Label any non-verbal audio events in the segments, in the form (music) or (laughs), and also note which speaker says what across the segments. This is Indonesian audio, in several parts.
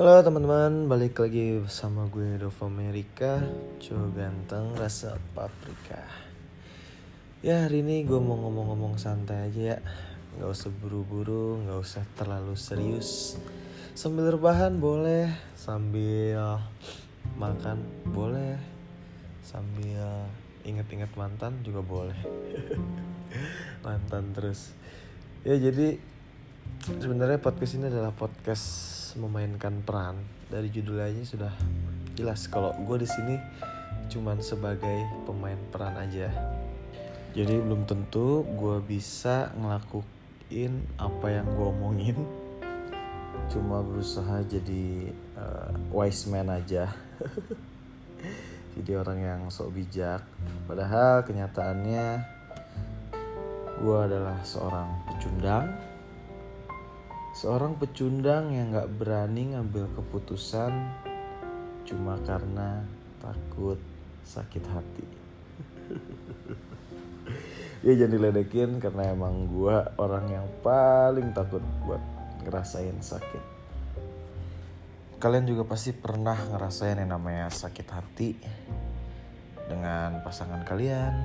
Speaker 1: Halo teman-teman, balik lagi bersama gue Dova Amerika. Cowok ganteng rasa paprika. Ya hari ini gue mau ngomong-ngomong santai aja ya. Gak usah buru-buru, gak usah terlalu serius. Sambil rebahan boleh, sambil makan boleh. Sambil inget-inget mantan juga boleh. (laughs) Mantan terus. Ya jadi sebenarnya podcast ini adalah podcast memainkan peran. Dari judul aja sudah jelas kalau gue di sini cuman sebagai pemain peran aja. Jadi belum tentu gue bisa ngelakuin apa yang gue omongin. Cuma berusaha jadi uh, wise man aja. (laughs) Jadi orang yang sok bijak. Padahal kenyataannya gue adalah seorang pecundang Seorang pecundang yang gak berani ngambil keputusan cuma karena takut sakit hati. (laughs) ya jangan diledekin karena emang gue orang yang paling takut buat ngerasain sakit. Kalian juga pasti pernah ngerasain yang namanya sakit hati dengan pasangan kalian,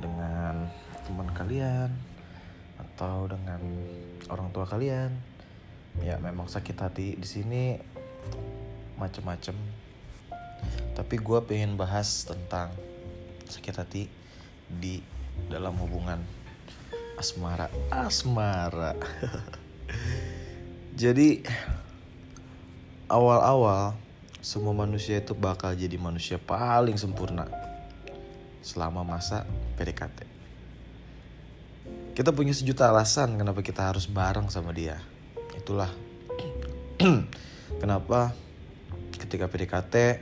Speaker 1: dengan teman kalian, atau dengan orang tua kalian. Ya memang sakit hati di sini macem-macem. Tapi gue pengen bahas tentang sakit hati di dalam hubungan asmara. Asmara. (laughs) Jadi awal-awal semua manusia itu bakal jadi manusia paling sempurna selama masa PDKT kita punya sejuta alasan kenapa kita harus bareng sama dia. Itulah (clears throat) kenapa ketika PDKT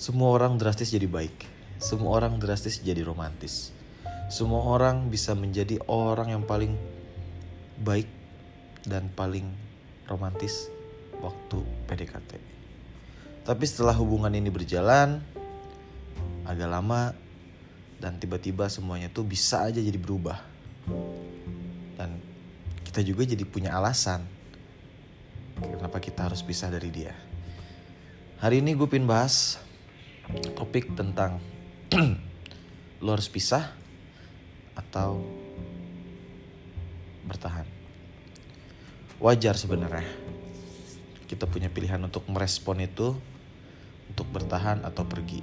Speaker 1: semua orang drastis jadi baik. Semua orang drastis jadi romantis. Semua orang bisa menjadi orang yang paling baik dan paling romantis waktu PDKT. Tapi setelah hubungan ini berjalan agak lama dan tiba-tiba semuanya tuh bisa aja jadi berubah dan kita juga jadi punya alasan kenapa kita harus pisah dari dia. Hari ini gue pin bahas topik tentang (clears throat) lo harus pisah atau bertahan. Wajar sebenarnya. Kita punya pilihan untuk merespon itu untuk bertahan atau pergi.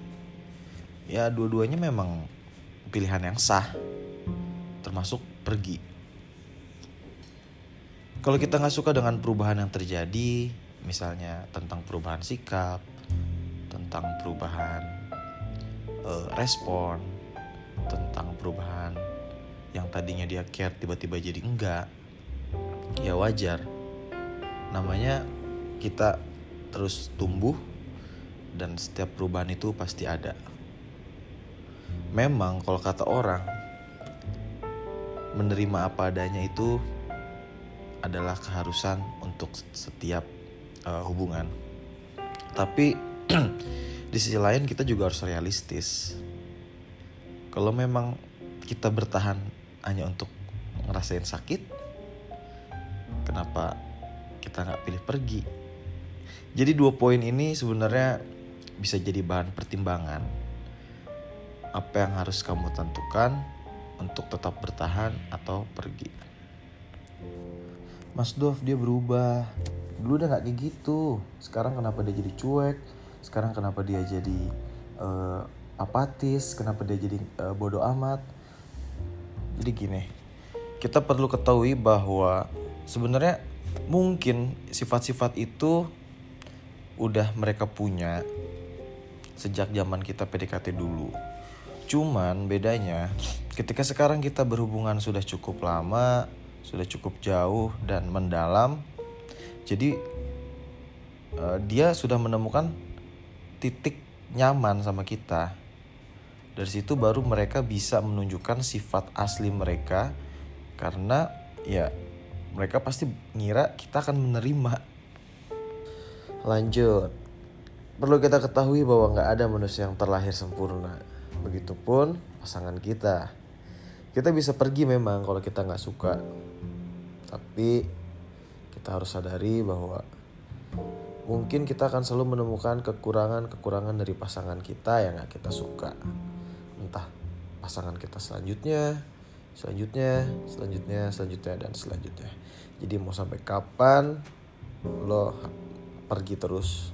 Speaker 1: Ya dua-duanya memang pilihan yang sah termasuk pergi. Kalau kita nggak suka dengan perubahan yang terjadi, misalnya tentang perubahan sikap, tentang perubahan uh, respon, tentang perubahan yang tadinya dia care tiba-tiba jadi enggak, ya wajar. Namanya kita terus tumbuh dan setiap perubahan itu pasti ada. Memang kalau kata orang menerima apa adanya itu adalah keharusan untuk setiap uh, hubungan. Tapi (clears throat) di sisi lain kita juga harus realistis. Kalau memang kita bertahan hanya untuk ngerasain sakit, kenapa kita nggak pilih pergi? Jadi dua poin ini sebenarnya bisa jadi bahan pertimbangan. Apa yang harus kamu tentukan untuk tetap bertahan atau pergi. Mas Dov dia berubah. Dulu udah gak kayak gitu. Sekarang kenapa dia jadi cuek? Sekarang kenapa dia jadi uh, apatis? Kenapa dia jadi uh, bodoh amat? Jadi gini, kita perlu ketahui bahwa sebenarnya mungkin sifat-sifat itu udah mereka punya sejak zaman kita PDKT dulu. Cuman bedanya ketika sekarang kita berhubungan sudah cukup lama, sudah cukup jauh dan mendalam, jadi uh, dia sudah menemukan titik nyaman sama kita. Dari situ baru mereka bisa menunjukkan sifat asli mereka karena ya mereka pasti ngira kita akan menerima. Lanjut, perlu kita ketahui bahwa nggak ada manusia yang terlahir sempurna. Begitupun pasangan kita. Kita bisa pergi memang kalau kita nggak suka. Tapi kita harus sadari bahwa mungkin kita akan selalu menemukan kekurangan-kekurangan dari pasangan kita yang gak kita suka. Entah pasangan kita selanjutnya selanjutnya selanjutnya selanjutnya dan selanjutnya. Jadi mau sampai kapan lo pergi terus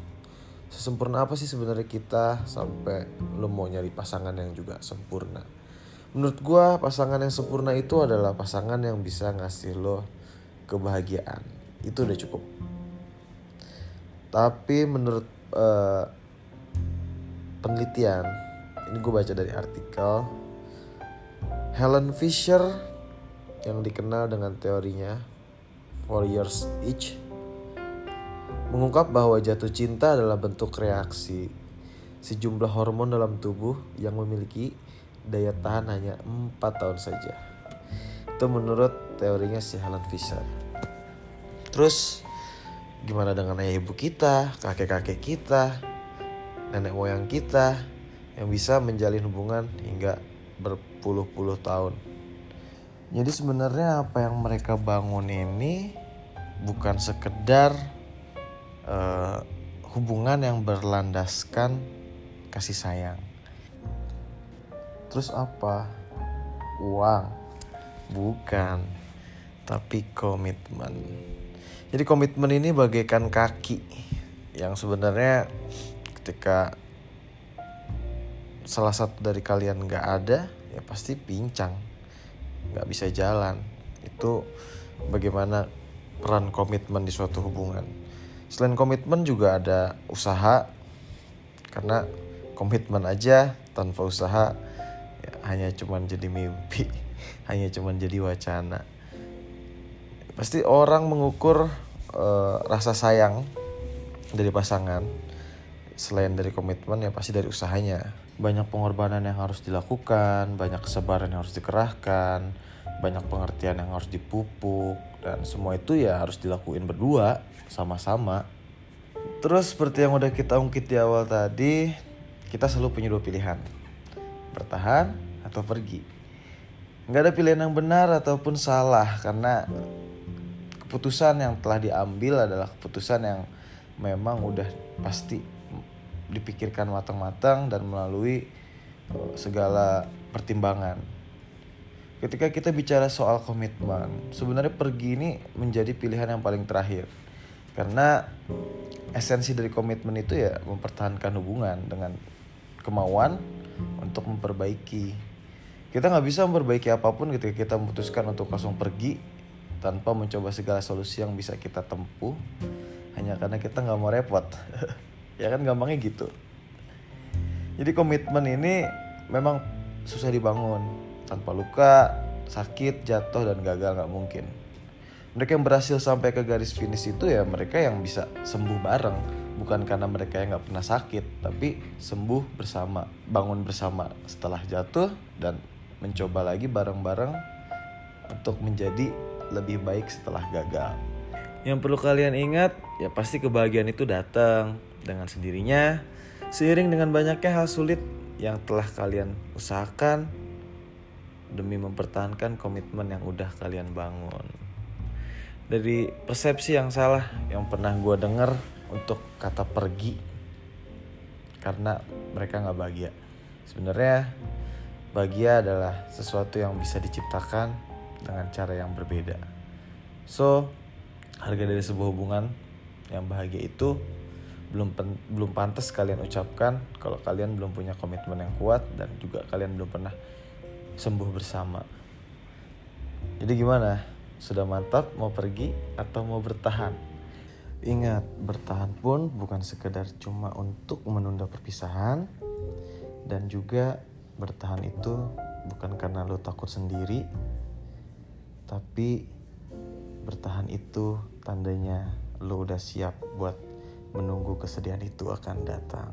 Speaker 1: sesempurna apa sih sebenarnya kita sampai lo mau nyari pasangan yang juga sempurna? Menurut gue pasangan yang sempurna itu adalah pasangan yang bisa ngasih lo kebahagiaan. Itu udah cukup. Tapi menurut uh, penelitian ini gue baca dari artikel Helen Fisher yang dikenal dengan teorinya four years each mengungkap bahwa jatuh cinta adalah bentuk reaksi sejumlah hormon dalam tubuh yang memiliki daya tahan hanya 4 tahun saja. Itu menurut teorinya si Helen Fisher. Terus gimana dengan ayah ibu kita, kakek-kakek kita, nenek moyang kita yang bisa menjalin hubungan hingga berpuluh-puluh tahun. Jadi sebenarnya apa yang mereka bangun ini bukan sekedar uh, hubungan yang berlandaskan kasih sayang. Terus apa? Uang? Bukan, tapi komitmen. Jadi komitmen ini bagaikan kaki yang sebenarnya ketika salah satu dari kalian nggak ada ya pasti pincang nggak bisa jalan itu bagaimana peran komitmen di suatu hubungan selain komitmen juga ada usaha karena komitmen aja tanpa usaha ya, hanya cuman jadi mimpi (laughs) hanya cuman jadi wacana. Pasti orang mengukur uh, rasa sayang dari pasangan. Selain dari komitmen ya pasti dari usahanya. Banyak pengorbanan yang harus dilakukan banyak kesabaran yang harus dikerahkan banyak pengertian yang harus dipupuk dan semua itu ya harus dilakuin berdua sama-sama. Terus seperti yang udah kita ungkit di awal tadi kita selalu punya dua pilihan. Bertahan atau pergi. Nggak ada pilihan yang benar ataupun salah karena keputusan yang telah diambil adalah keputusan yang memang udah pasti dipikirkan matang-matang dan melalui segala pertimbangan. Ketika kita bicara soal komitmen, sebenarnya pergi ini menjadi pilihan yang paling terakhir. Karena esensi dari komitmen itu ya mempertahankan hubungan dengan kemauan untuk memperbaiki. Kita nggak bisa memperbaiki apa pun ketika kita memutuskan untuk langsung pergi tanpa mencoba segala solusi yang bisa kita tempuh hanya karena kita nggak mau repot (laughs) ya kan gampangnya gitu jadi komitmen ini memang susah dibangun tanpa luka sakit jatuh dan gagal nggak mungkin mereka yang berhasil sampai ke garis finish itu ya mereka yang bisa sembuh bareng bukan karena mereka yang nggak pernah sakit tapi sembuh bersama bangun bersama setelah jatuh dan mencoba lagi bareng-bareng untuk menjadi lebih baik setelah gagal. Yang perlu kalian ingat, ya pasti kebahagiaan itu datang dengan sendirinya, seiring dengan banyaknya hal sulit yang telah kalian usahakan demi mempertahankan komitmen yang udah kalian bangun. Dari persepsi yang salah yang pernah gue denger untuk kata pergi karena mereka nggak bahagia. Sebenarnya bahagia adalah sesuatu yang bisa diciptakan dengan cara yang berbeda. So, harga dari sebuah hubungan yang bahagia itu belum pen, belum pantas kalian ucapkan kalau kalian belum punya komitmen yang kuat dan juga kalian belum pernah sembuh bersama. Jadi gimana? Sudah mantap mau pergi atau mau bertahan? Ingat, bertahan pun bukan sekedar cuma untuk menunda perpisahan dan juga bertahan itu bukan karena lo takut sendiri tapi bertahan itu tandanya lo udah siap buat menunggu kesedihan itu akan datang.